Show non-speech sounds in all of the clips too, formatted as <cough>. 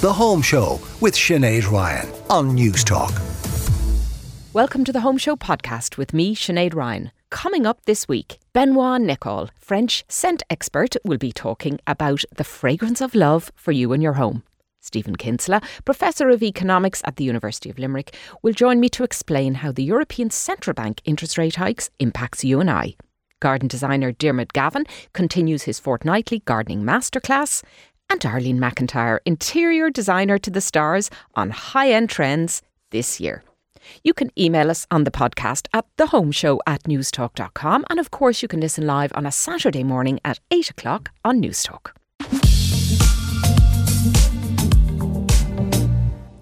The Home Show with Sinead Ryan on Newstalk. Welcome to the Home Show podcast with me, Sinead Ryan. Coming up this week, Benoit Nicol, French scent expert, will be talking about the fragrance of love for you and your home. Stephen Kinsella, Professor of Economics at the University of Limerick, will join me to explain how the European Central Bank interest rate hikes impacts you and I. Garden designer Diarmuid Gavin continues his fortnightly gardening masterclass, and Arlene McIntyre, interior designer to the stars on high end trends this year. You can email us on the podcast at thehomeshow at newstalk.com. And of course, you can listen live on a Saturday morning at 8 o'clock on Newstalk.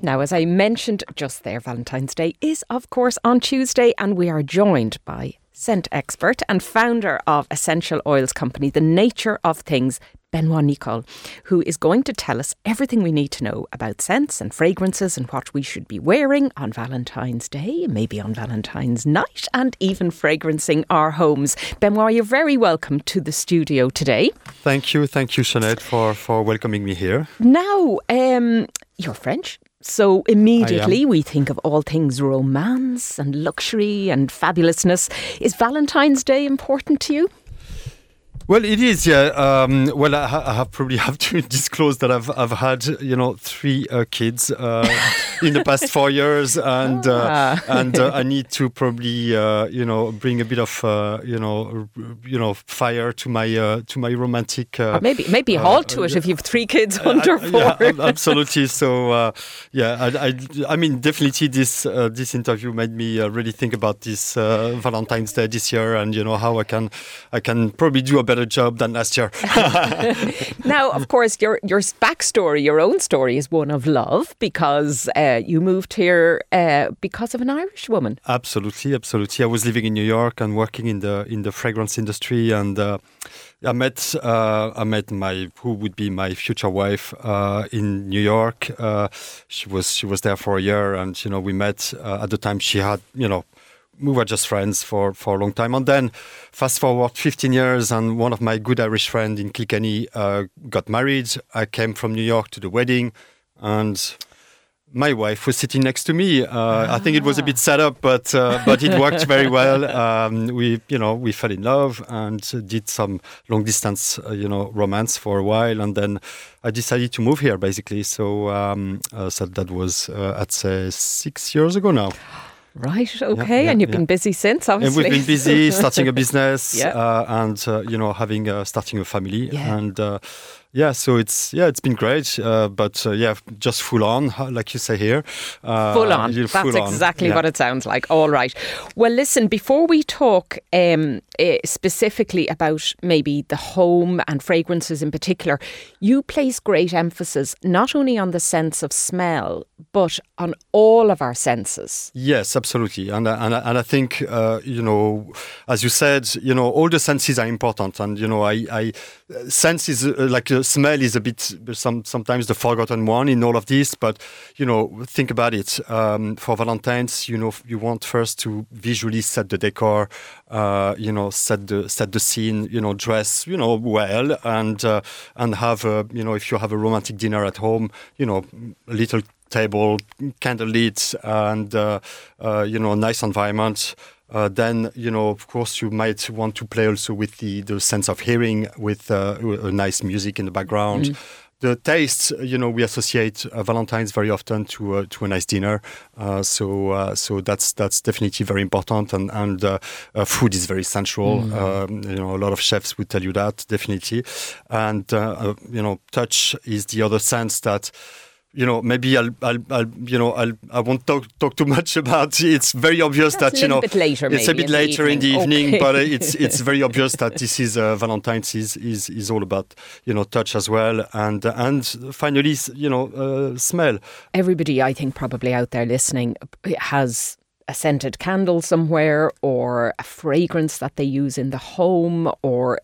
Now, as I mentioned just there, Valentine's Day is, of course, on Tuesday, and we are joined by scent expert and founder of essential oils company, The Nature of Things, Benoit Nicol, who is going to tell us everything we need to know about scents and fragrances and what we should be wearing on Valentine's Day, maybe on Valentine's night, and even fragrancing our homes. Benoit, you're very welcome to the studio today. Thank you, thank you, Sinead, for, for welcoming me here. Now, um, you're French. So immediately we think of all things romance and luxury and fabulousness. Is Valentine's Day important to you? Well, it is, yeah. Um, well, I, I, probably have to <laughs> disclose that I've I've had you know three uh, kids uh, <laughs> in the past four years, and uh, ah. and uh, I <laughs> need to probably uh, you know bring a bit of uh, you know you know fire to my to my romantic. maybe maybe halt to it if you've three kids under four. <laughs> Yeah, absolutely. So yeah, I, I, I mean definitely this this interview made me really think about this Valentine's Day this year, and you know how I can I can probably do a better better job than last year. now, of course, your your backstory, your own story, is one of love because uh, you moved here uh, because of an Irish woman. Absolutely, absolutely. I was living in New York and working in the in the fragrance industry, and uh, I met uh, I met my who would be my future wife uh, in New York. Uh, she was she was there for a year, and you know we met at the time. She had you know we were just friends for, for a long time. And then fast forward 15 years, and one of my good Irish friends in Kilkenny uh, got married. I came from New York to the wedding, and my wife was sitting next to me. Uh, ah. I think it was a bit set up, but uh, but it worked very <laughs> well. Um, we you know we fell in love and did some long distance uh, you know romance for a while, and then I decided to move here basically. So um, uh, so that was uh, I'd say six years ago now. <gasps> Right. Okay. Yeah, and you've been busy since, obviously. And we've been busy <laughs> starting a business uh, and uh, you know having uh, starting a family and yeah, so it's yeah, it's been great, uh, but uh, yeah, just full on, like you say here. Uh, full on. That's full exactly on. what it sounds like. All right. Well, listen. Before we talk um, uh, specifically about maybe the home and fragrances in particular, you place great emphasis not only on the sense of smell but on all of our senses. Yes, absolutely, and and and I think uh, you know, as you said, you know, all the senses are important, and you know, I, I sense is uh, like smell is a bit some sometimes the forgotten one in all of this. But you know, think about it. Um, for Valentine's, you know, you want first to visually set the decor. Uh, you know, set the set the scene. You know, dress. You know, well, and uh, and have a, you know, if you have a romantic dinner at home, you know, a little table, candle lights, and uh, uh, you know, nice environment. Uh, then you know of course you might want to play also with the, the sense of hearing with uh, a nice music in the background mm. the tastes you know we associate uh, valentine's very often to uh, to a nice dinner uh, so uh, so that's that's definitely very important and and food is very central mm. um, you know a lot of chefs would tell you that definitely and you know touch is the other sense that you know, maybe I'll, I'll, I'll, you know, I'll, I won't talk talk too much <laughs> about. It. It's very obvious That's that you know, later, it's a bit in later the in the evening, okay. but <laughs> it's it's very obvious that this is uh, Valentine's is, is is all about you know touch as well, and and finally, you know, uh, smell. Everybody, I think, probably out there listening has a scented candle somewhere or a fragrance that they use in the home or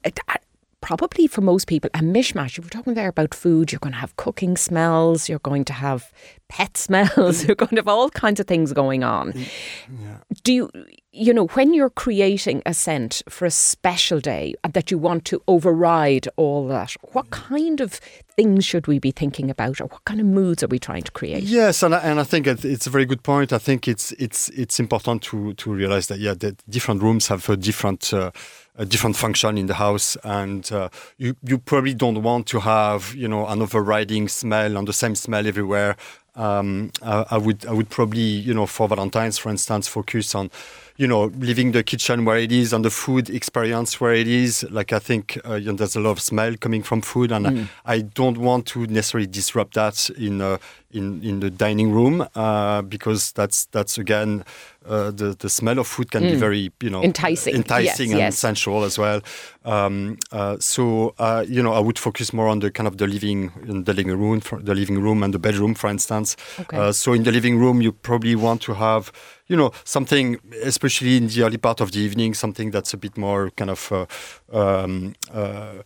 probably for most people a mishmash. You were talking there about food, you're going to have cooking smells, you're going to have pet <laughs> smells, you're going to have all kinds of things going on. Yeah. Do you, you know, when you're creating a scent for a special day that you want to override all that, what kind of things should we be thinking about, or what kind of moods are we trying to create? Yes, and I, and I think it's a very good point. I think it's it's it's important to to realize that yeah, that different rooms have a different. Uh, a different function in the house, and uh, you you probably don't want to have you know an overriding smell and the same smell everywhere. Um, I, I would I would probably you know for Valentine's, for instance, focus on you know leaving the kitchen where it is and the food experience where it is. Like I think uh, you know, there's a lot of smell coming from food, and I, I don't want to necessarily disrupt that in uh, in in the dining room uh, because that's that's again uh, the the smell of food can be very you know Enticing. enticing Yes, and yes. sensual as well. Um, uh, so uh, you know, I would focus more on the kind of the living in the living room, the living room and the bedroom, for instance. Okay. Uh, so in the living room, you probably want to have you know something, especially in the early part of the evening, something that's a bit more kind of. Uh, um, uh,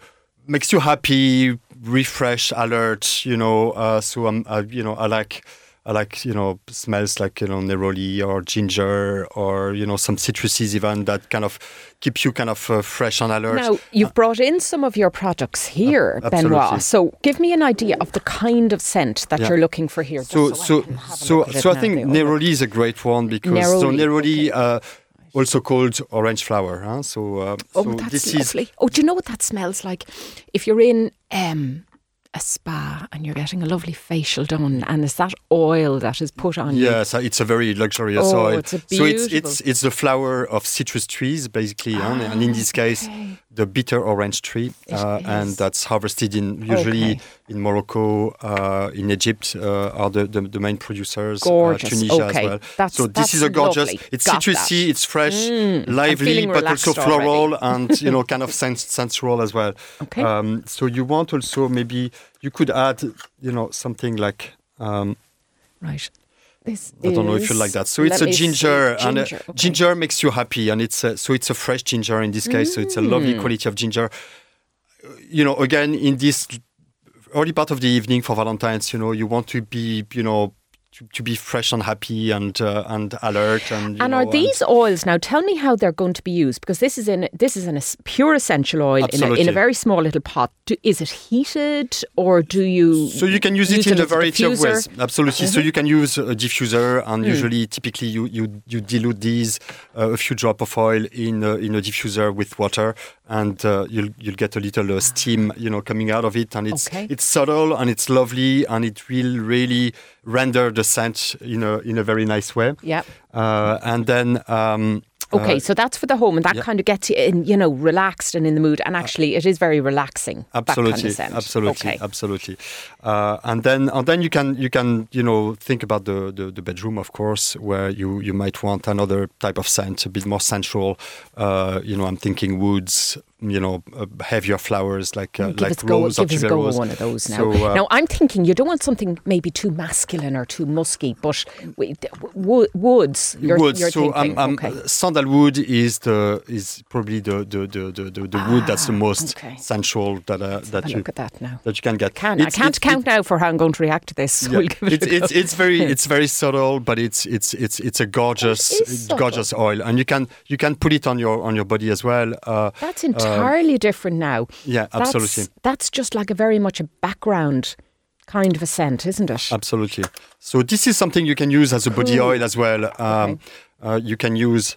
makes you happy, refresh, alert. You know, uh, so I'm, I, you know, I like, I like, you know, smells like you know neroli or ginger or you know some citruses even that kind of keep you kind of uh, fresh and alert. Now, you've brought in some of your products here, Ab- Benoit. So, give me an idea of the kind of scent that Yeah. you're looking for here. so so so it so I think neroli is a great one because so Neroli, neroli. okay. Uh, also called orange flower. Huh? So, uh, Oh, so that's this is lovely. Oh, do you know what that smells like? If you're in um, a spa and you're getting a lovely facial done, and it's that oil that is put on you. Yes, uh, it's a very luxurious Oh, oil. it's so it's it's it's the flower of citrus trees, basically, huh? and in this case, Ah, okay. The bitter orange tree, uh, and that's harvested in usually Okay. in Morocco, uh, in Egypt, uh, are the, the, the main producers. Gorgeous. Uh, Tunisia Okay. as well. That's- so this is a gorgeous. lovely. It's Got citrusy, that. it's fresh, Mm, lively, but also relaxed already. floral and you know <laughs> kind of sens- sensual as well. Okay. Um, so you want also maybe you could add you know something like. Um, Right. This I don't know if you like that. So it's a see. ginger, and uh, Ginger, okay. ginger makes you happy, and it's a, so it's a fresh ginger in this case. So it's a lovely Mm. quality of ginger. You know, again in this early part of the evening for Valentine's, you know, you want to be, you know, to, to be fresh and happy and uh, and alert and. And know, are these oils now? Tell me how they're going to be used because this is in this is in a pure essential oil in a, in a very small little pot. Do, is it heated or do you? So you can use it in a variety of diffuser? Mm-hmm. ways. Absolutely. So you can use a diffuser, and usually, typically, you you, you dilute these uh, a few drop of oil in a, in a diffuser with water, and uh, you'll you'll get a little uh, steam, you know, coming out of it, and it's Okay. it's subtle and it's lovely, and it will really render the scent in a in a very nice way. Yeah. Uh, and then. Um, Okay, uh, so that's for the home, and that yeah. kind of gets you in, you know, relaxed and in the mood. And actually, it is very relaxing. absolutely kind of absolutely Okay. absolutely uh, and then and then you can you can you know think about the, the the bedroom of course where you you might want another type of scent a bit more sensual uh, you know i'm thinking woods you know uh, heavier flowers like uh, Give like a go. rose Give us go with one of those now. So, uh, now I'm thinking you don't want something maybe too masculine or too musky, but woods. You're, wood. you're so thinking. um, um, okay. sandalwood is the is probably the the the, the, the, the wood that's the most Ah, okay. sensual that uh, that you look at that now. that you can get. Can, I can't it's- count now for how I'm going to react to this. So Yeah. <laughs> we'll give it it's, it's it's very <laughs> it's very subtle, but it's it's it's it's a gorgeous It is subtle. gorgeous oil, and you can you can put it on your on your body as well. Uh, That's entirely different now. yeah, That's- absolutely. That's, just like a very much a background kind of a scent, isn't it? absolutely. So this is something you can use as a body Cool. oil as well. Um, uh, you can use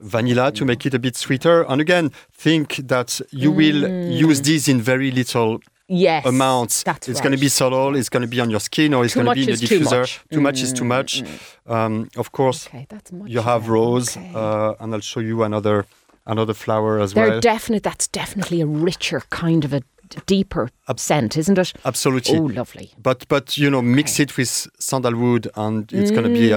vanilla to make it a bit sweeter, and again, think that you will use these in very little yes. amounts. That's it's right. going to be subtle. It's going to be on your skin, or it's Too going to be in the is too diffuser. much. Too much is too much. Um, of course, Okay, that's much. you have rose, Okay. uh, and I'll show you another another flower as They're well. definite. That's definitely a richer kind of a deeper scent, isn't it? Absolutely. Oh, lovely. But but you know, mix it with sandalwood, and it's going to be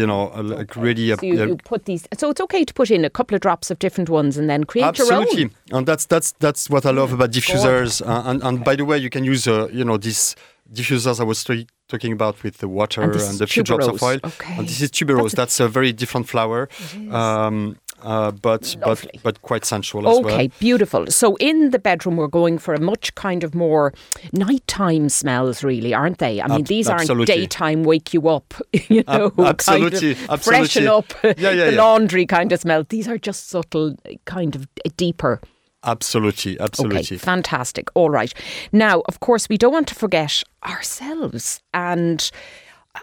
you know a, like really a, So you, a- you put these. So it's okay to put in a couple of drops of different ones and then create absolutely, your own. Absolutely. And that's that's that's what I love about diffusers. Uh, and and by the way, you can use uh, you know these diffusers I was t- talking about with the water And and, a few drops of oil. Okay. And this is tuberose. That's That's a, very different flower, um, uh, but but Lovely. but quite sensual as well. Okay, beautiful. So in the bedroom, we're going for a much kind of more nighttime smells, really, aren't they? I mean, Ab- these aren't daytime wake you up, <laughs> you know, Ab- <laughs> absolutely, kind of freshen up <laughs> Yeah, yeah, the yeah. laundry kind of smell. These are just subtle, kind of deeper Absolutely, absolutely. Okay, fantastic. All right. Now, of course, we don't want to forget ourselves. And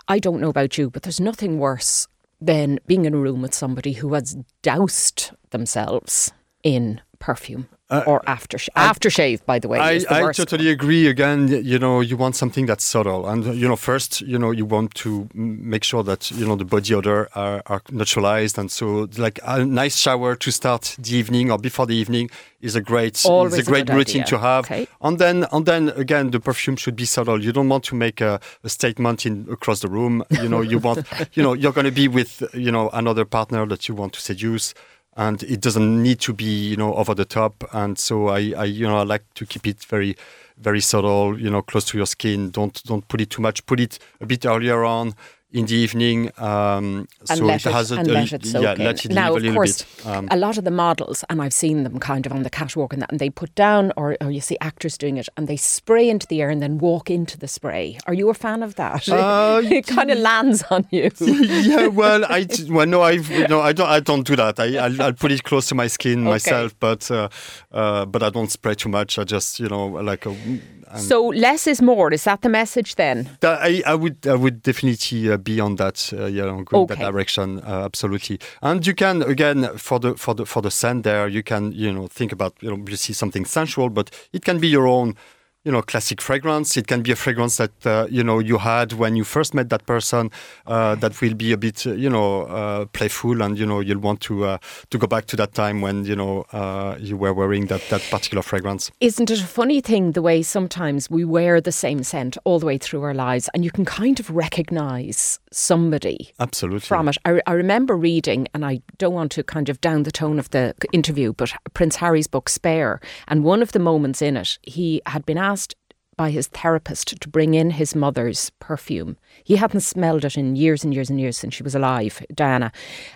I don't know about you, but there's nothing worse than being in a room with somebody who has doused themselves in perfume uh, or after aftershave. By the way, I, I totally one. agree. Again, you know, you want something that's subtle, and you know, first, you know, you want to make sure that you know the body odor are, are neutralized, and so like a nice shower to start the evening or before the evening is a great Always is a great a routine idea. to have. Okay. And then and then again, the perfume should be subtle. You don't want to make a, a statement in across the room. You know, you want <laughs> you know you're going to be with you know another partner that you want to seduce and it doesn't need to be you know over the top. And so I, I you know I like to keep it very very subtle you know close to your skin. Don't don't put it too much. Put it a bit earlier on in the evening. Um, and so let it it, has a, let it soak yeah, in. let it now, of course. Um, a lot of the models, and I've seen them kind of on the catwalk and that, and they put down, or, or you see actors doing it, and they spray into the air and then walk into the spray. Are you a fan of that? Uh, <laughs> it kind of lands on you. <laughs> yeah, well, I well no, I no, I don't, I don't do that. I I'll, I'll put it close to my skin Okay. myself, but uh, uh, but I don't spray too much. I just you know like a. so less is more. Is that the message then? I, I would I would definitely be on that uh, yeah on going Okay. that direction uh, absolutely and you can again for the for the for the scent there you can you know think about you know you see something sensual but it can be your own you know classic fragrance. It can be a fragrance that uh, you know you had when you first met that person uh, that will be a bit uh, you know uh, playful and you know you'll want to uh, to go back to that time when you know uh, you were wearing that that particular fragrance. Isn't it a funny thing the way sometimes we wear the same scent all the way through our lives and you can kind of recognise somebody absolutely from it. I, I remember reading, and I don't want to kind of down the tone of the interview, but Prince Harry's book Spare, and one of the moments in it, he had been asked by his therapist to bring in his mother's perfume. He hadn't smelled it in years and years and years since she was alive, Diana.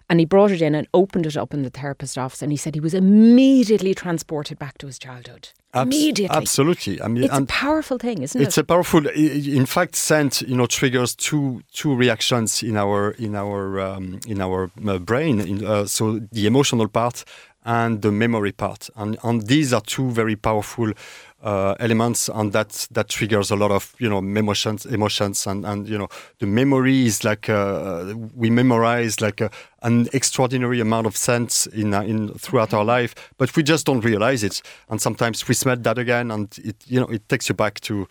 And he brought it in and opened it up in the therapist's office, and he said he was immediately transported back to his childhood. Abs- immediately. absolutely I mean It's a powerful thing, isn't It's it? It's a powerful. In fact, scent you know triggers two two reactions in our in our um, in our uh, brain. In, uh, so the emotional part and the memory part, and and these are two very powerful. Uh, elements and that that triggers a lot of you know emotions emotions and and you know the memory is like uh, we memorize like a, an extraordinary amount of sense in uh, in throughout our life but we just don't realize it. And sometimes we smell that again and it you know it takes you back to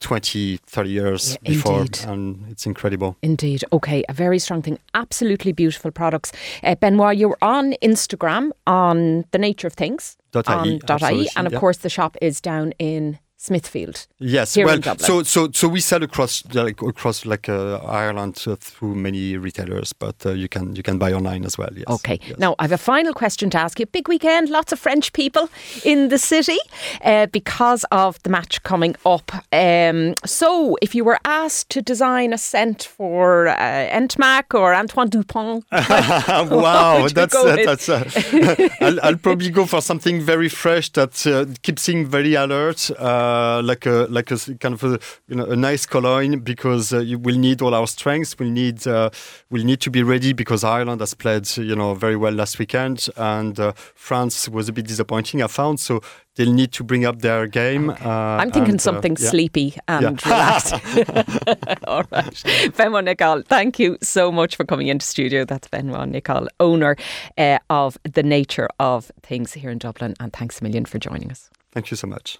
20 30 years Yeah, before indeed. and it's incredible Indeed. Okay, a very strong thing. Absolutely beautiful products. Uh, Benoit, you're on Instagram on the nature of things. Dot on IE, dot IE, and of yeah. course the shop is down in Smithfield. Yes, well, so so so we sell across like across like uh, Ireland uh, through many retailers, but uh, you can you can buy online as well. Yes. Okay. Yes. Now, I have a final question to ask you. Big weekend, lots of French people in the city uh, because of the match coming up. Um, so, if you were asked to design a scent for uh, Entmac or Antoine Dupont, <laughs> wow, that's uh, that's. Uh, <laughs> I'll, I'll probably go for something very fresh that uh, keeps him very alert, uh, like a like a kind of a you know a nice cologne because uh, you will need all our strengths. We'll need uh, we'll need to be ready because Ireland has played you know very well last weekend and uh, France was a bit disappointing. I found so. They'll need to bring up their game. Uh, I'm thinking and, something yeah. sleepy and <laughs> relaxed. <laughs> All right. Benoit Nicol, thank you so much for coming into studio. That's Benoit Nicol, owner uh, of The Nature of Things here in Dublin. And thanks a million for joining us. Thank you so much.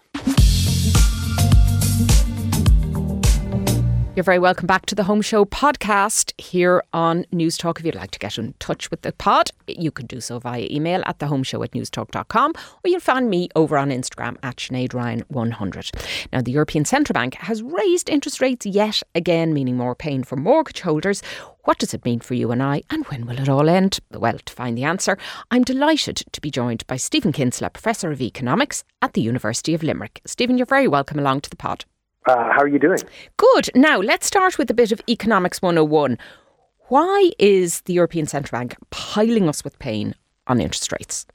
You're very welcome back to the Home Show podcast here on Newstalk. If you'd like to get in touch with the pod, you can do so via email at thehomeshow at newstalk.com or you'll find me over on Instagram at Sinead Ryan 100. Now, the European Central Bank has raised interest rates yet again, meaning more pain for mortgage holders. What does it mean for you and I, and when will it all end? Well, to find the answer, I'm delighted to be joined by Stephen Kinsella, Professor of Economics at the University of Limerick. Stephen, you're very welcome along to the pod. Uh, how are you doing? Good. Now, let's start with a bit of Economics 101. Why is the European Central Bank piling us with pain on interest rates?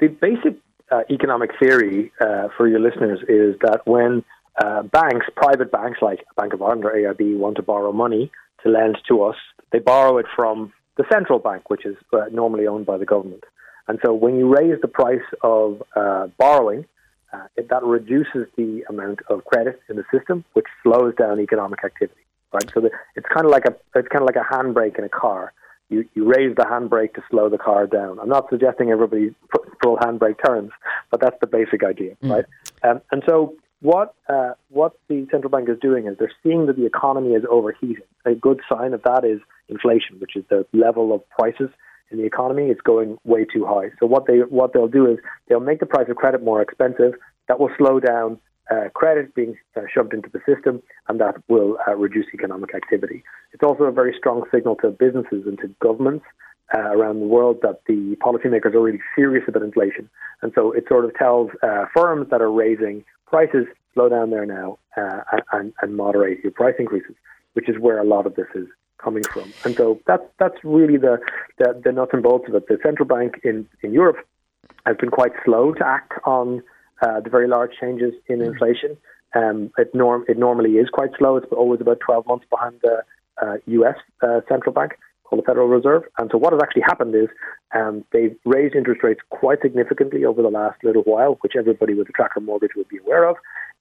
The basic uh, economic theory uh, for your listeners is that when uh, banks, private banks like Bank of Ireland or AIB, want to borrow money to lend to us, they borrow it from the central bank, which is uh, normally owned by the government. And so when you raise the price of uh, borrowing, uh, it, that reduces the amount of credit in the system, which slows down economic activity. Right. So the, it's kind of like a it's kind of like a handbrake in a car. You, you raise the handbrake to slow the car down. I'm not suggesting everybody put full handbrake turns, but that's the basic idea, mm. right? Um, and so what uh, what the central bank is doing is they're seeing that the economy is overheating. A good sign of that is inflation, which is the level of prices in the economy. It's going way too high. So what they what they'll do is they'll make the price of credit more expensive. That will slow down uh, credit being uh, shoved into the system, and that will uh, reduce economic activity. It's also a very strong signal to businesses and to governments uh, around the world that the policymakers are really serious about inflation. And so it sort of tells uh, firms that are raising prices, slow down there now uh, and, and moderate your price increases, which is where a lot of this is coming from. And so that's that's really the, the, the nuts and bolts of it. The central bank in, in Europe has been quite slow to act on uh, the very large changes in mm. inflation. Um, it norm it normally is quite slow. It's always about 12 months behind the uh, U.S. Uh, central bank called the Federal Reserve. And so what has actually happened is um, they've raised interest rates quite significantly over the last little while, which everybody with a tracker mortgage would be aware of.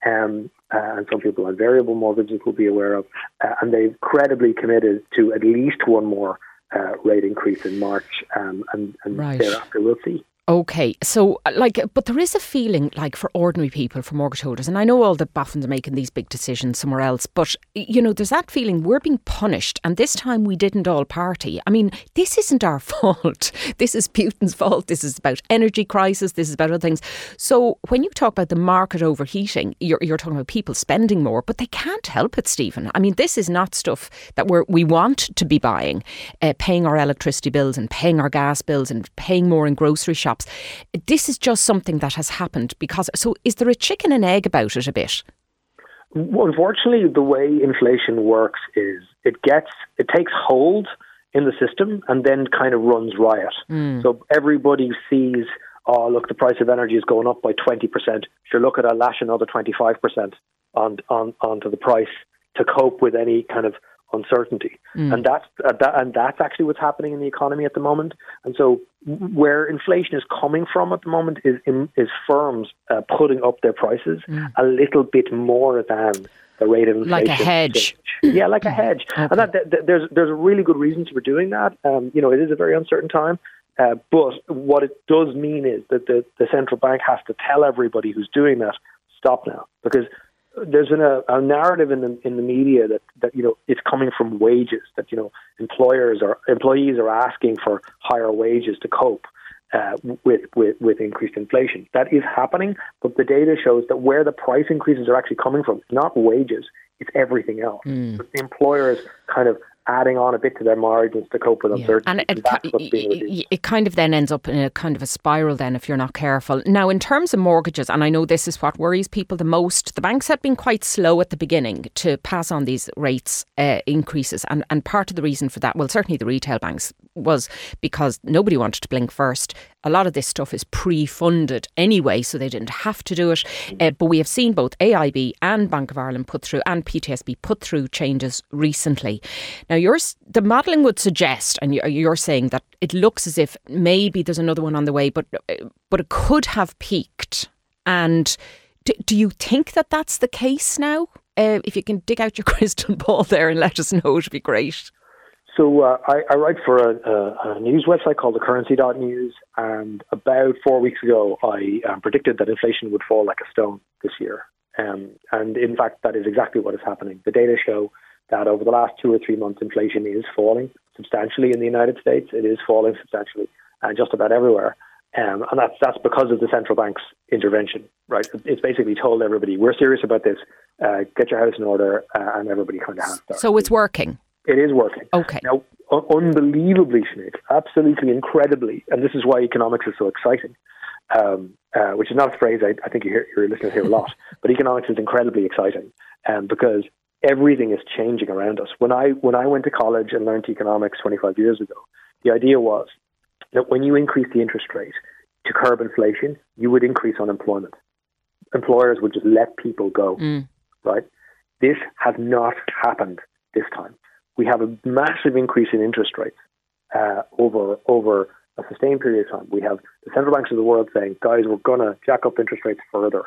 Um, uh, and some people on variable mortgages will be aware of. Uh, and they've credibly committed to at least one more uh, rate increase in March, um, and, and right. thereafter we'll see. Okay, so uh, like, but there is a feeling like for ordinary people, for mortgage holders, and I know all the boffins are making these big decisions somewhere else, but you know, there's that feeling we're being punished, and this time we didn't all party. I mean, this isn't our <laughs> fault. This is Putin's fault. This is about energy crisis. This is about other things. So when you talk about the market overheating, you're, you're talking about people spending more, but they can't help it, Stephen. I mean, this is not stuff that we we want to be buying, uh, paying our electricity bills and paying our gas bills and paying more in grocery shops shops. This is just something that has happened because. So, is there a chicken and egg about it a bit? Unfortunately, the way inflation works is it gets it takes hold in the system and then kind of runs riot. Mm. So everybody sees, oh look, the price of energy is going up by twenty percent. Sure, look at a lash another twenty five percent on on onto the price to cope with any kind of uncertainty, mm. and that's uh, that, and that's actually what's happening in the economy at the moment. And so, where inflation is coming from at the moment is is firms uh, putting up their prices mm. a little bit more than the rate of inflation. Like a hedge. Yeah, like a hedge. Okay. And that, that, there's there's really good reasons for doing that. Um, you know, it is a very uncertain time. Uh, but what it does mean is that the, the central bank has to tell everybody who's doing that, stop now. Because there's been a, a, narrative in the in the media that, that you know it's coming from wages that you know employers or employees are asking for higher wages to cope uh, with, with with increased inflation. That is happening, but the data shows that where the price increases are actually coming from, not wages, it's everything else. Mm. the employers kind of adding on a bit to their margins to cope with uncertainty. Yeah. And, it, it, kind of then ends up in a kind of a spiral then if you're not careful. Now, in terms of mortgages, and I know this is what worries people the most, the banks have been quite slow at the beginning to pass on these rates uh, increases. And, and part of the reason for that, well, certainly the retail banks, was because nobody wanted to blink first. A lot of this stuff is pre funded anyway, so they didn't have to do it. Uh, but we have seen both AIB and Bank of Ireland put through, and PTSB put through changes recently. Now, yours, the modelling would suggest, and you're saying that it looks as if maybe there's another one on the way, but but it could have peaked. And do, do you think that that's the case now? Uh, if you can dig out your <laughs> crystal ball there and let us know, it'd be great. So uh, I, I, write for a, a, a, news website called thecurrency.news, and about four weeks ago, I um, predicted that inflation would fall like a stone this year. Um, and in fact, that is exactly what is happening. The data show that over the last two or three months, inflation is falling substantially in the United States. It is falling substantially uh, just about everywhere. Um, and that's that's because of the central bank's intervention, right? It's basically told everybody we're serious about this. Uh, get your house in order, uh, and everybody kind of has. So it's working. It is working. Okay. Now, un- unbelievably, Sinead, absolutely incredibly, and this is why economics is so exciting. Um, uh, which is not a phrase I, I think you hear, your listeners hear a lot, <laughs> but economics is incredibly exciting um, because everything is changing around us. When I when I went to college and learned economics 25 years ago, the idea was that when you increase the interest rate to curb inflation, you would increase unemployment. Employers would just let people go, mm. right? This has not happened this time. We have a massive increase in interest rates uh, over over a sustained period of time, we have the central banks of the world saying, guys, we're going to jack up interest rates further.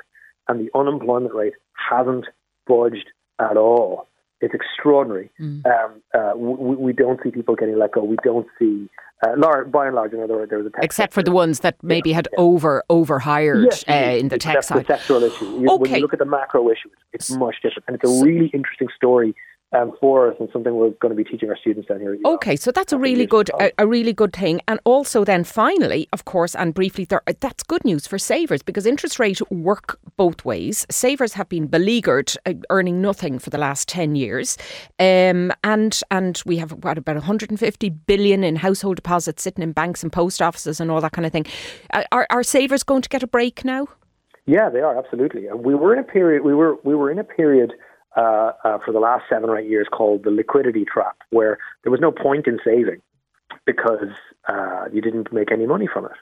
And the unemployment rate hasn't budged at all. It's extraordinary. Mm. Um, uh, we, we, don't see people getting let go. We don't see, uh, by and large, in other words, there was a except for the ones that maybe yeah, had yeah. over over hired yes, uh, in the tech side. The sectoral issue. You, okay. When you look at the macro issue, it's, it's much different, and it's a really interesting story um, for us and something we're going to be teaching our students down here. Okay, so that's a really good a, a, really good thing. And also then finally, of course, and briefly, there, that's good news for savers because interest rates work both ways. Savers have been beleaguered, uh, earning nothing for the last ten years, um, and and we have what about 150 billion in household deposits sitting in banks and post offices and all that kind of thing. Uh, are, are savers going to get a break now? Yeah, they are absolutely. We were in a period. We were we were in a period uh, uh, for the last seven or eight years called the liquidity trap, where there was no point in saving because uh, you didn't make any money from it.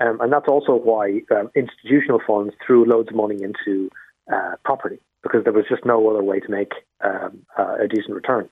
Um, and that's also why um, institutional funds threw loads of money into uh, property because there was just no other way to make um, uh, a decent return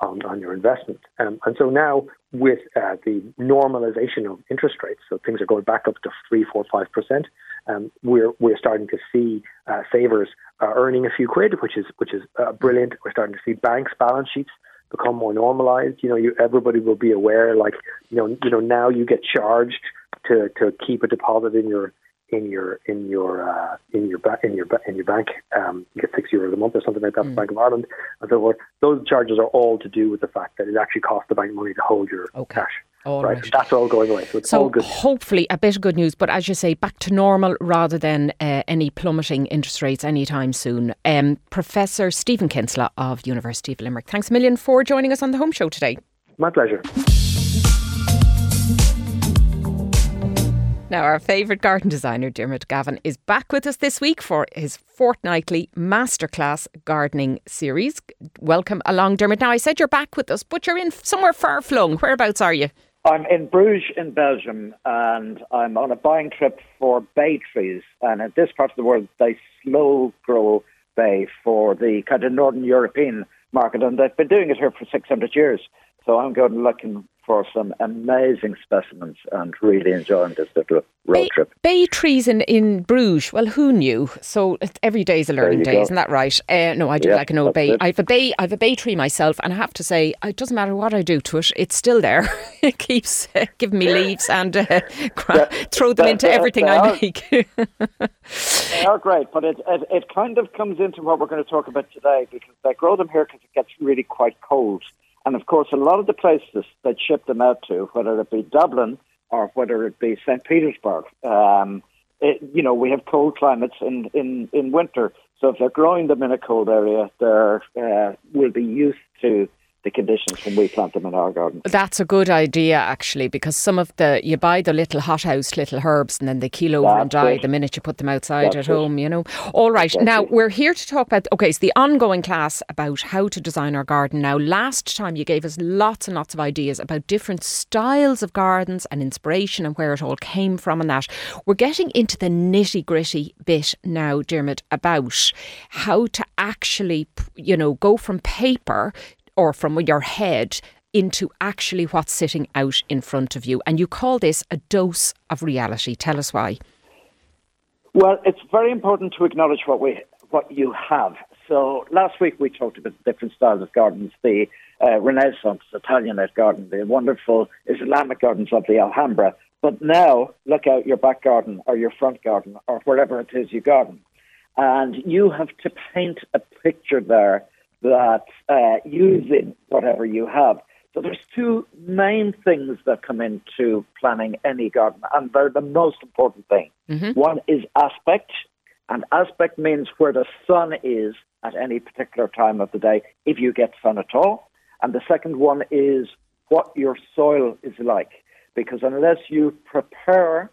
on, on your investment. Um, and so now, with uh, the normalization of interest rates, so things are going back up to three, four, five percent. Um, we're we're starting to see uh, savers uh, earning a few quid, which is which is uh, brilliant. We're starting to see banks' balance sheets become more normalized. You know, you, everybody will be aware. Like, you know, you know now you get charged to to keep a deposit in your in your in your uh, in your ba- in your ba- in your bank. Um, you get six euros a month or something like that mm. from Bank of Ireland and so forth. Those charges are all to do with the fact that it actually costs the bank money to hold your okay. cash. All right. right. That's all going away. So it's so all good. Hopefully, a bit of good news, but as you say, back to normal rather than uh, any plummeting interest rates anytime soon. Um, Professor Stephen Kinsella of University of Limerick, thanks a million for joining us on the Home Show today. My pleasure. Now, our favourite garden designer, Diarmuid Gavin, is back with us this week for his fortnightly masterclass gardening series. Welcome along, Diarmuid. Now, I said you're back with us, but you're in somewhere far flung. Whereabouts are you? I'm in Bruges in Belgium and I'm on a buying trip for bay trees. And in this part of the world, they slow grow bay for the kind of Northern European market. And they've been doing it here for 600 years. So I'm going looking for some amazing specimens and really enjoying this little road bay, trip. Bay trees in, in Bruges. Well, who knew? So every day is a learning day, go. isn't that right? Uh, no, I do yeah, like an old bay. I have a bay. I have a bay tree myself, and I have to say, it doesn't matter what I do to it, it's still there. <laughs> it keeps uh, giving me leaves and uh, <laughs> yeah, throw them into everything I are, <laughs> make. they are great, but it, it it kind of comes into what we're going to talk about today because they grow them here because it gets really quite cold. And of course, a lot of the places that ship them out to, whether it be Dublin or whether it be St. Petersburg, um, it, you know, we have cold climates in, in, in winter. So if they're growing them in a cold area, they uh, will be used to the conditions when we plant them in our garden. That's a good idea, actually, because some of the you buy the little hothouse little herbs and then they keel over That's and die it. the minute you put them outside That's at it. home. You know. All right, That's now it. we're here to talk about okay, it's the ongoing class about how to design our garden. Now, last time you gave us lots and lots of ideas about different styles of gardens and inspiration and where it all came from and that. We're getting into the nitty gritty bit now, Diarmuid, about how to actually, you know, go from paper or from your head into actually what's sitting out in front of you. And you call this a dose of reality. Tell us why. Well, it's very important to acknowledge what we what you have. So last week we talked about the different styles of gardens, the uh, Renaissance Italianate garden, the wonderful Islamic gardens of the Alhambra. But now look out your back garden or your front garden or wherever it is you garden. And you have to paint a picture there that uh, using whatever you have. So there's two main things that come into planning any garden, and they're the most important thing. Mm-hmm. One is aspect, and aspect means where the sun is at any particular time of the day, if you get sun at all. And the second one is what your soil is like, because unless you prepare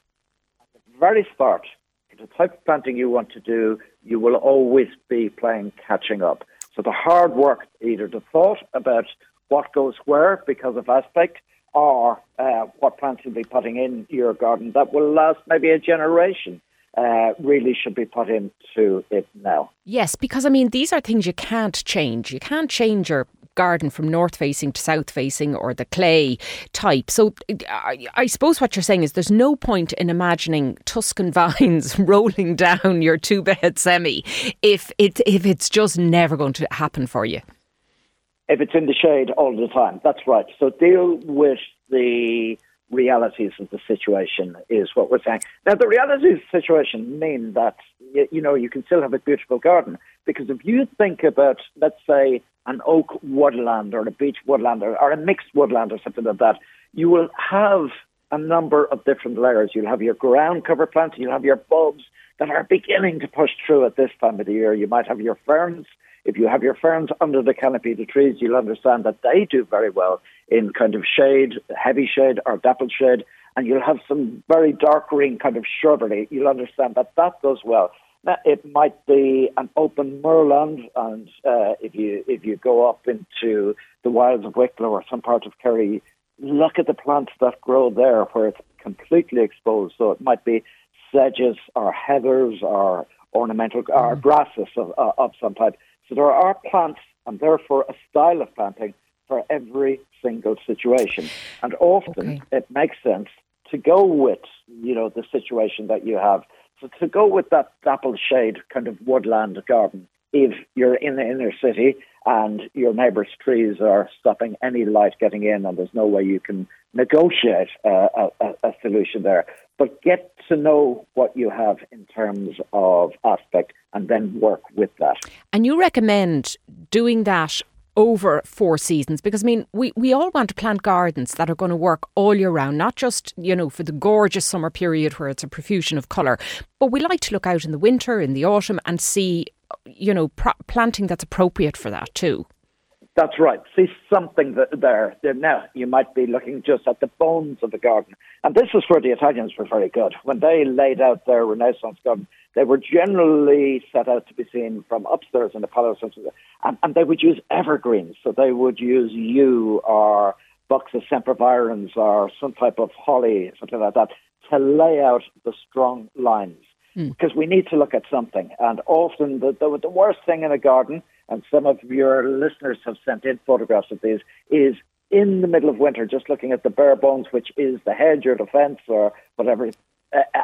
at the very start for the type of planting you want to do, you will always be playing catching up. So the hard work, either the thought about what goes where because of aspect, or uh, what plants you'll be putting in your garden that will last maybe a generation. Uh, really should be put into it now. Yes, because I mean, these are things you can't change. You can't change your garden from north facing to south facing or the clay type. So I, I, suppose what you're saying is there's no point in imagining Tuscan <laughs> vines rolling down your two bed semi if it if it's just never going to happen for you. If it's in the shade all the time, that's right. So deal with the realities of the situation is what we're saying. Now, the realities of the situation mean that you, know you can still have a beautiful garden because if you think about, let's say, an oak woodland or a beech woodland or, or a mixed woodland or something like that, you will have a number of different layers. You'll have your ground cover plants, you'll have your bulbs that are beginning to push through at this time of the year. You might have your ferns. If you have your ferns under the canopy of the trees, you'll understand that they do very well in kind of shade, heavy shade or dappled shade. And you'll have some very dark green kind of shrubbery. You'll understand that that does well. Now, it might be an open moorland, and uh, if you if you go up into the wilds of Wicklow or some part of Kerry, look at the plants that grow there where it's completely exposed. So it might be sedges or heathers or ornamental or mm. grasses of, uh, of some type. So there are plants and therefore a style of planting for every single situation. And often okay. it makes sense to go with, you know, the situation that you have. So to go with that dappled shade kind of woodland garden, if you're in the inner city and your neighbour's trees are stopping any light getting in and there's no way you can negotiate a, a, a solution there. But get to know what you have in terms of aspect and then work with that. And you recommend doing that over four seasons because I mean we, we all want to plant gardens that are going to work all year round not just you know for the gorgeous summer period where it's a profusion of colour but we like to look out in the winter in the autumn and see you know planting that's appropriate for that too that's right. See something that there. Now, you might be looking just at the bones of the garden. And this is where the Italians were very good. When they laid out their Renaissance garden, they were generally set out to be seen from upstairs in the palace. And, and they would use evergreens. So they would use yew or Buxus sempervirens or some type of holly, something like that, to lay out the strong lines. Mm. Because we need to look at something. And often the, the, the worst thing in a garden – and some of your listeners have sent in photographs of these, is in the middle of winter, just looking at the bare bones, which is the hedge or the fence or whatever,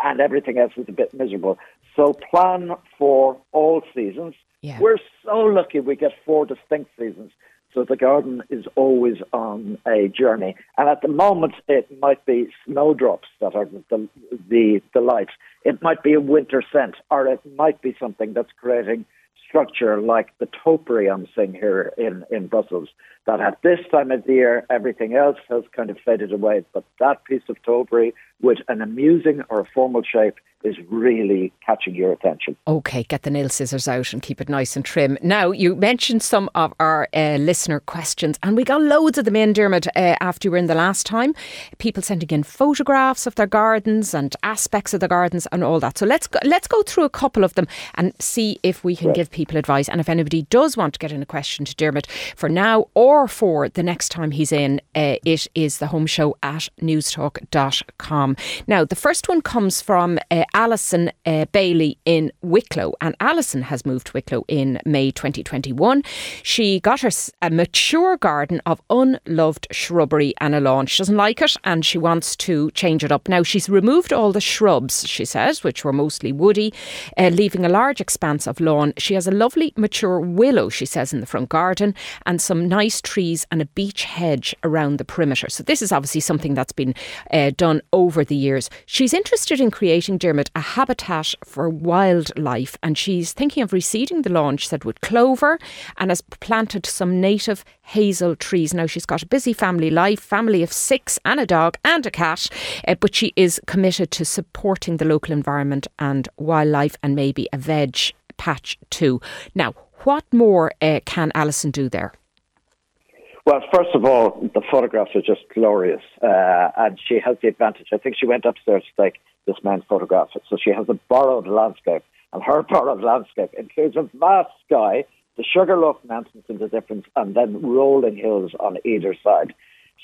and everything else is a bit miserable. So plan for all seasons. Yeah. We're so lucky we get four distinct seasons. So the garden is always on a journey. And at the moment, it might be snowdrops that are the, the delight. It might be a winter scent, or it might be something that's creating structure like the topiary I'm seeing here in, in Brussels, that at this time of the year, everything else has kind of faded away. But that piece of topiary with an amusing or a formal shape is really catching your attention. Okay, get the nail scissors out and keep it nice and trim. Now, you mentioned some of our uh, listener questions, and we got loads of them in, Diarmuid, uh, after you were in the last time. People sending in photographs of their gardens and aspects of the gardens and all that. So let's go, let's go through a couple of them and see if we can right. give people advice. And if anybody does want to get in a question to Diarmuid for now or for the next time he's in, uh, it is the home show at newstalk.com. Now, the first one comes from uh, Alison uh, Bailey in Wicklow. And Alison has moved to Wicklow in May 2021. She got her a mature garden of unloved shrubbery and a lawn. She doesn't like it and she wants to change it up. Now, she's removed all the shrubs, she says, which were mostly woody, uh, leaving a large expanse of lawn. She has a lovely mature willow, she says, in the front garden and some nice trees and a beech hedge around the perimeter. So, this is obviously something that's been uh, done over the years. She's interested in creating, Diarmuid, a habitat for wildlife, and she's thinking of reseeding the lawn, she said, with clover and has planted some native hazel trees. Now, she's got a busy family life, family of six, and a dog and a cat, uh, but she is committed to supporting the local environment and wildlife and maybe a veg patch too. Now, what more uh, can Alison do there? Well, first of all, the photographs are just glorious, uh, and she has the advantage. I think she went upstairs to take this man photographed it. So she has a borrowed landscape, and her <laughs> borrowed landscape includes a vast sky, the Sugarloaf Mountains in the difference, and then rolling hills on either side.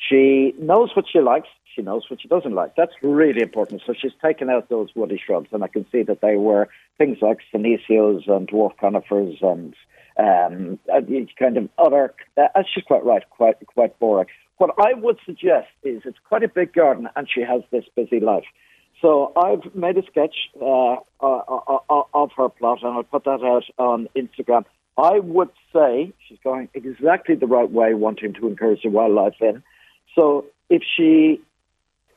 She knows what she likes. She knows what she doesn't like. That's really important. So she's taken out those woody shrubs, and I can see that they were things like senecios and dwarf conifers and um, kind of other. Uh, she's quite right, quite quite boring. What I would suggest is it's quite a big garden, and she has this busy life. So I've made a sketch uh, uh, uh, of her plot, and I'll put that out on Instagram. I would say she's going exactly the right way, wanting to encourage the wildlife in. So if she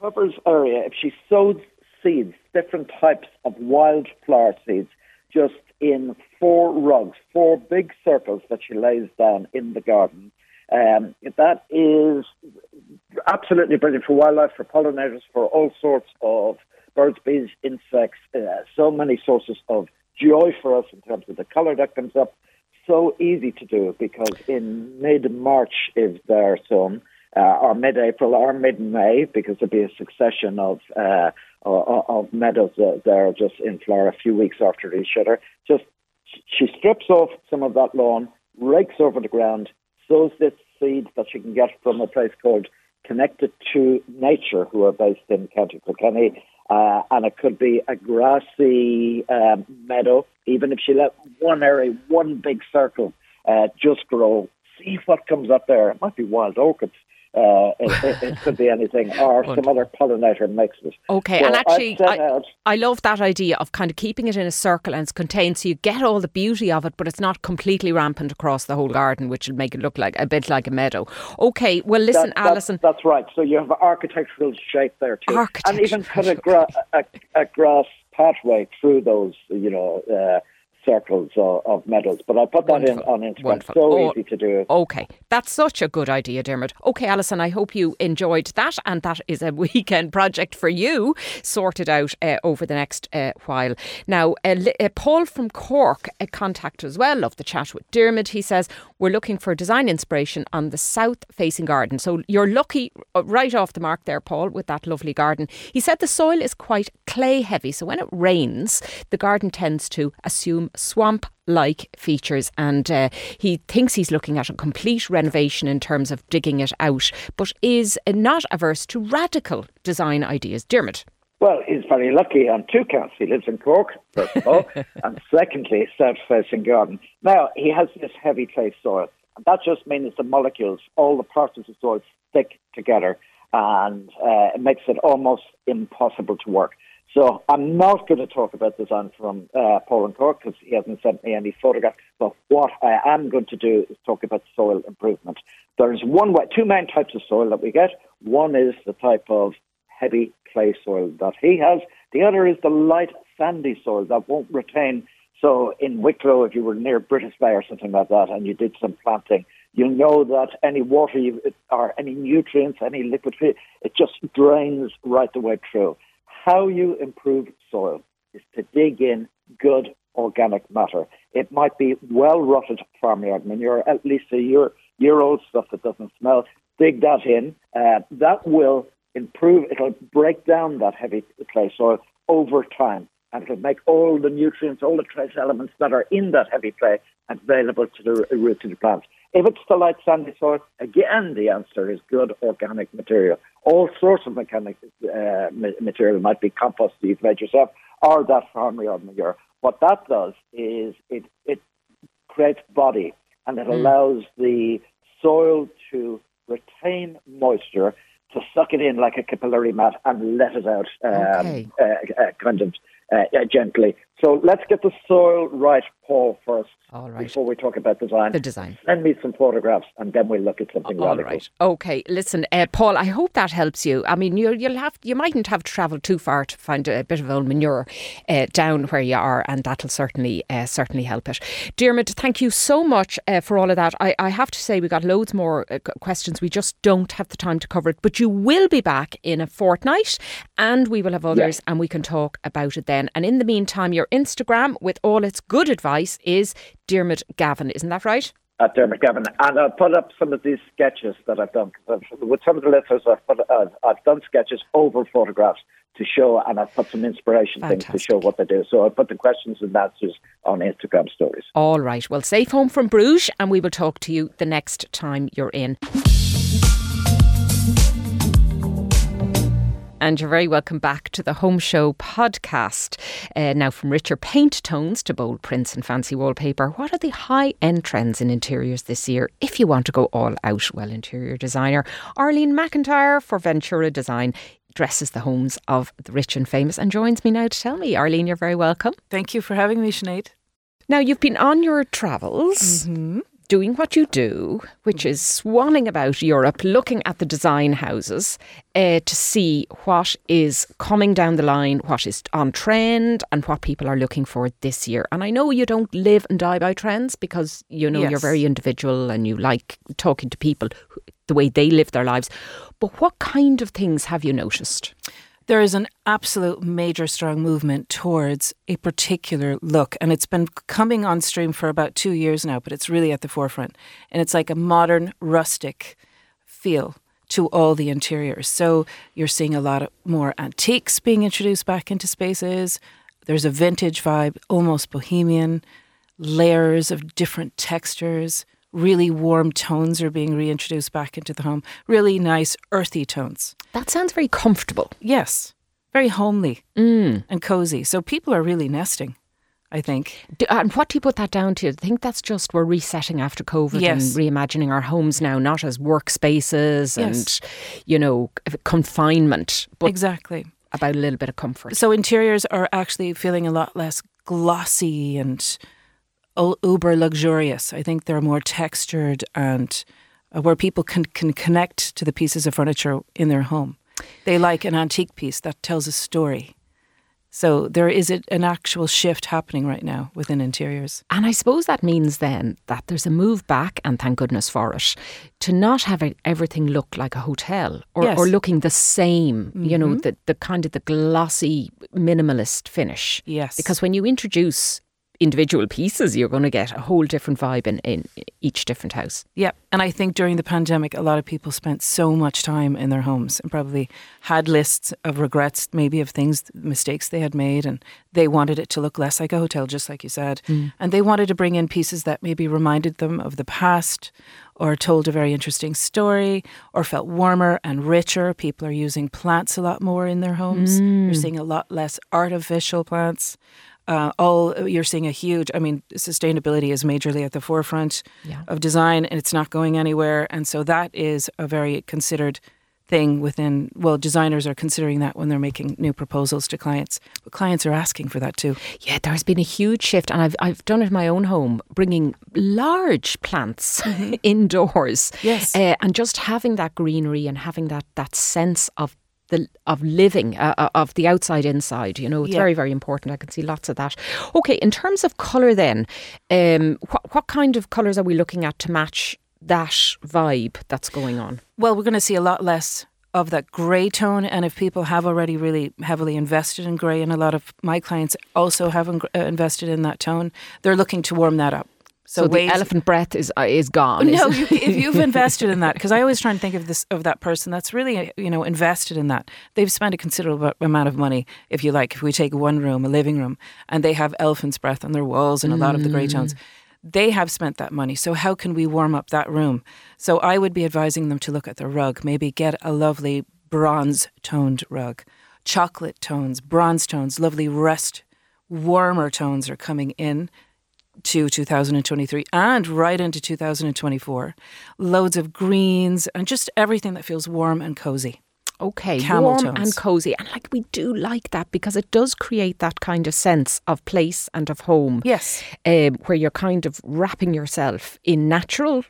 covers area, if she sows seeds, different types of wildflower seeds, just in four rugs, four big circles that she lays down in the garden, um, that is absolutely brilliant for wildlife, for pollinators, for all sorts of birds, bees, insects, uh, so many sources of joy for us in terms of the colour that comes up. So easy to do because in mid March, is they're sown, uh, or mid April or mid May, because there'll be a succession of uh, of meadows that are just in flower a few weeks after each other. Just she strips off some of that lawn, rakes over the ground, sows this seed that she can get from a place called Connected to Nature, who are based in County Kilkenny, uh, and it could be a grassy um, meadow. Even if she let one area, one big circle, uh, just grow, see what comes up there. It might be wild orchids. Uh, it, it, could be anything, <laughs> or some other pollinator mixes. Okay, so and actually, I, out, I, love that idea of kind of keeping it in a circle and it's contained, so you get all the beauty of it, but it's not completely rampant across the whole garden, which would make it look like a bit like a meadow. Okay, well, listen, that, Alison. That's, that's, right. So you have architectural shape there too, and even put a, gra- a, a grass pathway through those, you know. Circles of, of medals. But I'll put Wonderful. that in on Instagram. Wonderful. So oh, easy to do. Okay, that's such a good idea, Diarmuid. Okay, Alison, I hope you enjoyed that, and that is a <laughs> weekend project for you sorted out uh, over the next uh, while. Now, uh, uh Paul from Cork uh, contact as well. Love the chat with Diarmuid. He says we're looking for design inspiration on the south-facing garden. So you're lucky uh, right off the mark there, Paul, with that lovely garden. He said the soil is quite clay heavy, so when it rains, the garden tends to assume swamp like features and uh, he thinks he's looking at a complete renovation in terms of digging it out but is not averse to radical design ideas Diarmuid well, he's very lucky on two counts. He lives in Cork, first of all, <laughs> and secondly, south facing garden. Now, he has this heavy clay soil, and that just means the molecules, all the parts of the soil stick together, and uh, it makes it almost impossible to work. So I'm not going to talk about the design from uh, Paul and Cork because he hasn't sent me any photographs. But what I am going to do is talk about soil improvement. There's one way, two main types of soil that we get. One is the type of heavy clay soil that he has. The other is the light sandy soil that won't retain. So in Wicklow, if you were near Brittas Bay or something like that, and you did some planting, you know that any water you, or any nutrients, any liquid, it just drains right the way through how you improve soil is to dig in good organic matter. It might be well rotted farmyard manure, at least a year, year old stuff that doesn't smell. Dig that in. Uh, that will improve, it'll break down that heavy clay soil over time. And it'll make all the nutrients, all the trace elements that are in that heavy clay available to the root of the plants. If it's the light sandy soil, again, the answer is good organic material. All sorts of mechanic uh, material might be compost that you've made yourself or that farmyard manure. What that does is it, it creates body and it mm. allows the soil to retain moisture, to suck it in like a capillary mat and let it out um, okay. uh, uh, kind of uh, gently. So let's get the soil right, Paul, first. All right. Before we talk about design. The design. Send me some photographs and then we'll look at something All radical. right. Okay. Listen, uh, Paul, I hope that helps you. I mean, you, will have you mightn't have to travel too far to find a bit of old manure uh, down where you are, and that'll certainly uh, certainly help it. Diarmuid, thank you so much uh, for all of that. I, I have to say, we got loads more uh, questions. We just don't have the time to cover it, but you will be back in a fortnight, and we will have others, yes. and we can talk about it then. And in the meantime, your Instagram with all its good advice is Diarmuid Gavin, isn't that right? At Diarmuid Gavin, and I'll put up some of these sketches that I've done. With some of the listeners, I've, put, uh, I've done sketches over photographs to show, and I've put some inspiration Fantastic. things to show what they do. So I'll put the questions and answers on Instagram stories. All right. Well, safe home from Bruges, and we will talk to you the next time you're in. And you're very welcome back to the Home Show podcast. Uh, now, from richer paint tones to bold prints and fancy wallpaper, what are the high end trends in interiors this year if you want to go all out? Well, interior designer Arlene McIntyre for Ventura Design dresses the homes of the rich and famous and joins me now to tell me. Arlene, you're very welcome. Thank you for having me, Sinead. Now, you've been on your travels. Mm-hmm doing what you do, which is swanning about Europe, looking at the design houses uh, to see what is coming down the line, what is on trend, and what people are looking for this year. And I know you don't live and die by trends because you know Yes. you're very individual and you like talking to people who- the way they live their lives. But what kind of things have you noticed? There is an absolute major strong movement towards a particular look, and it's been coming on stream for about two years now, but it's really at the forefront. And it's like a modern, rustic feel to all the interiors. So you're seeing a lot more antiques being introduced back into spaces. There's a vintage vibe, almost bohemian, layers of different textures. Really warm tones are being reintroduced back into the home. Really nice, earthy tones. That sounds very comfortable. Yes, very homely Mm. and cozy. So people are really nesting, I think. Do, and what do you put that down to? I think that's just we're resetting after COVID Yes. and reimagining our homes now, not as workspaces Yes. and, you know, confinement, but exactly. about a little bit of comfort. So interiors are actually feeling a lot less glossy and uber luxurious. I think they're more textured and uh, where people can, can connect to the pieces of furniture in their home. They like an antique piece that tells a story. So there is a, an actual shift happening right now within interiors. And I suppose that means then that there's a move back, and thank goodness for it, to not have everything look like a hotel or, Yes. or looking the same, you know, Mhm. the, the kind of the glossy minimalist finish. Yes. Because when you introduce individual pieces, you're going to get a whole different vibe in, in each different house. Yeah, and I think during the pandemic, a lot of people spent so much time in their homes and probably had lists of regrets, maybe of things, mistakes they had made, and they wanted it to look less like a hotel, just like you said. Mm. And they wanted to bring in pieces that maybe reminded them of the past or told a very interesting story or felt warmer and richer. People are using plants a lot more in their homes. You're mm. seeing a lot less artificial plants. Uh, all you're seeing a huge. I mean, sustainability is majorly at the forefront Yeah. of design, and it's not going anywhere. And so that is a very considered thing within. Well, designers are considering that when they're making new proposals to clients, but clients are asking for that too. Yeah, there's been a huge shift, and I've I've done it in my own home, bringing large plants <laughs> indoors. Yes. uh, and just having that greenery and having that that sense of the of living uh, uh, of the outside inside. You know, it's Yeah. very very important. I can see lots of that. Okay, in terms of color, then, um, what what kind of colors are we looking at to match that vibe that's going on? Well, we're going to see a lot less of that grey tone, and if people have already really heavily invested in grey, and a lot of my clients also have in- uh, invested in that tone, they're looking to warm that up. So, the elephant breath is uh, is gone. No, you, if you've <laughs> invested in that, because I always try and think of this of that person that's really you know invested in that. They've spent a considerable amount of money, if you like. If we take one room, a living room, and they have elephant's breath on their walls and a lot of the grey tones, they have spent that money. So how can we warm up that room? So I would be advising them to look at the rug. Maybe get a lovely bronze toned rug, chocolate tones, bronze tones, lovely rust, warmer tones are coming in to 2023 and right into 2024. Loads of greens and just everything that feels warm and cozy. Okay, Camel warm tones. and cozy, and like we do like that because it does create that kind of sense of place and of home. Yes. um, where you're kind of wrapping yourself in natural.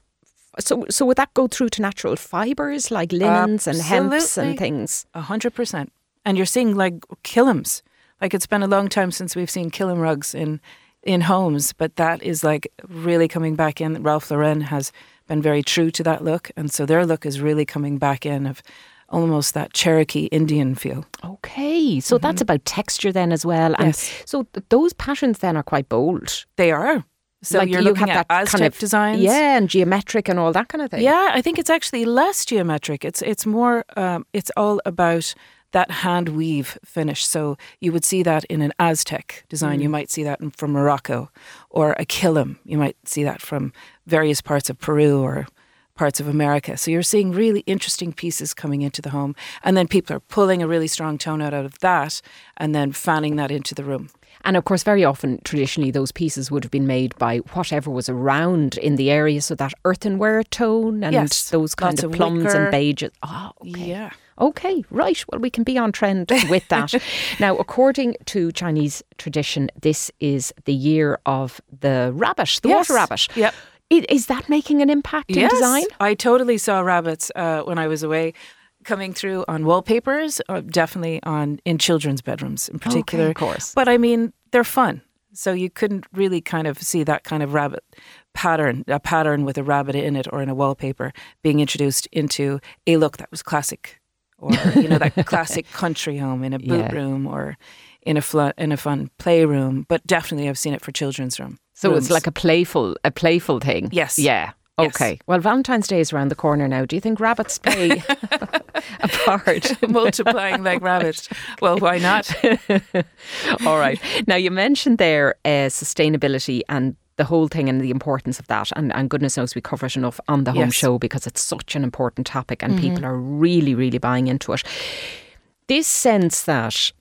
So, so would that go through to natural fibers like linens and hemps and things? A hundred percent. And you're seeing like kilims. Like it's been a long time since we've seen kilim rugs in in homes, but that is like really coming back in. Ralph Lauren has been very true to that look, and so their look is really coming back in of almost that Cherokee Indian feel. Okay, so that's about texture then as well. And Mm-hmm. Yes. so th- those patterns then are quite bold. They are. So Like you're you looking have at that kind of designs. yeah, and geometric and all that kind of thing. Yeah, I think it's actually less geometric. It's it's more. Um, it's all about that hand weave finish. So you would see that in an Aztec design. You mm. might see that in, from Morocco, or a kilim. You might see that from various parts of Peru or parts of America. So you're seeing really interesting pieces coming into the home. And then people are pulling a really strong tone out of that and then fanning that into the room. And of course, very often, traditionally, those pieces would have been made by whatever was around in the area. So that earthenware tone and Yes, those kind lots of of plums wicker. and beiges. Oh, okay. Yeah. Okay, right. Well, we can be on trend with that. <laughs> now, according to Chinese tradition, this is the year of the rabbit, the Yes. water rabbit. Yep. Is that making an impact in design? I totally saw rabbits uh, when I was away coming through on wallpapers, uh, definitely on in children's bedrooms in particular. of course. But I mean, they're fun. So you couldn't really kind of see that kind of rabbit pattern, a pattern with a rabbit in it or in a wallpaper being introduced into a look that was classic or you know that <laughs> classic country home in a boot Yeah. room or in a fl- in a fun playroom. But definitely I've seen it for children's room. So rooms. it's like a playful, a playful thing. Yes. Yeah. Yes. Okay. Well, Valentine's Day is around the corner now. Do you think rabbits play <laughs> <laughs> a part? multiplying like rabbits. Well, why not? All right. Now, you mentioned there uh, sustainability and the whole thing and the importance of that. And, and goodness knows we cover it enough on the home Yes. show because it's such an important topic and people are really, really buying into it. This sense that,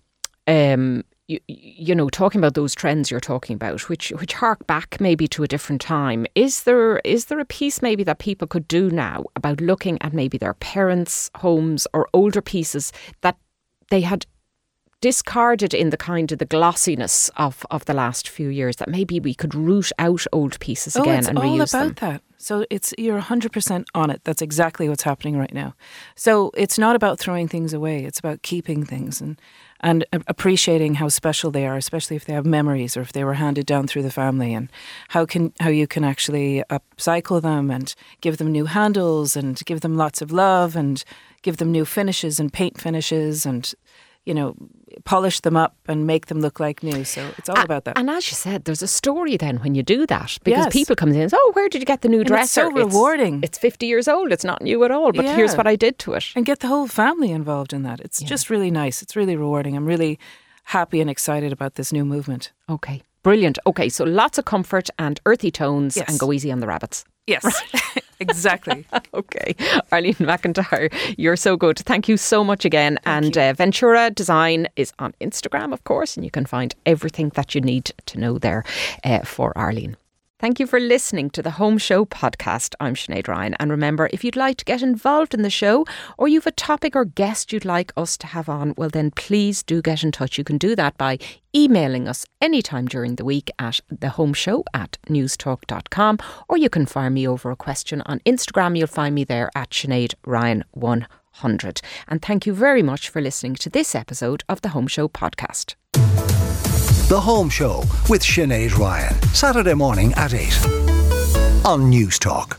um, you, you know, talking about those trends you're talking about, which which hark back maybe to a different time, is there is there a piece maybe that people could do now about looking at maybe their parents' homes or older pieces that they had discarded in the kind of the glossiness of, of the last few years that maybe we could root out old pieces oh, again it's and all about that. So it's you're 100% on it. That's exactly what's happening right now. So it's not about throwing things away. It's about keeping things and and appreciating how special they are, especially if they have memories or if they were handed down through the family, and how can how you can actually upcycle them and give them new handles and give them lots of love and give them new finishes and paint finishes and you know polish them up and make them look like new. So it's all about that. And as you said, there's a story then when you do that because Yes. people come in and say, "Oh, where did you get the new it's dresser?" so rewarding. It's, 50 years old. It's not new at all. But here's what I did to it. and get the whole family involved in that. It's just really nice. It's really rewarding. I'm really happy and excited about this new movement. Okay, brilliant. Okay, so lots of comfort and earthy tones, Yes. and go easy on the rabbits. Yes, <laughs> exactly. <laughs> Okay, Arlene McIntyre, you're so good. Thank you so much again. and Uh, Ventura Design is on Instagram, of course, and you can find everything that you need to know there uh, for Arlene. Thank you for listening to the Home Show podcast. I'm Sinead Ryan. And remember, if you'd like to get involved in the show or you've a topic or guest you'd like us to have on, well, then please do get in touch. You can do that by emailing us anytime during the week at thehomeshow at newstalk.com or you can fire me over a question on Instagram. You'll find me there at Sinead Ryan 100. And thank you very much for listening to this episode of the Home Show podcast. The Home Show with Sinead Ryan. Saturday morning at 8 on Newstalk.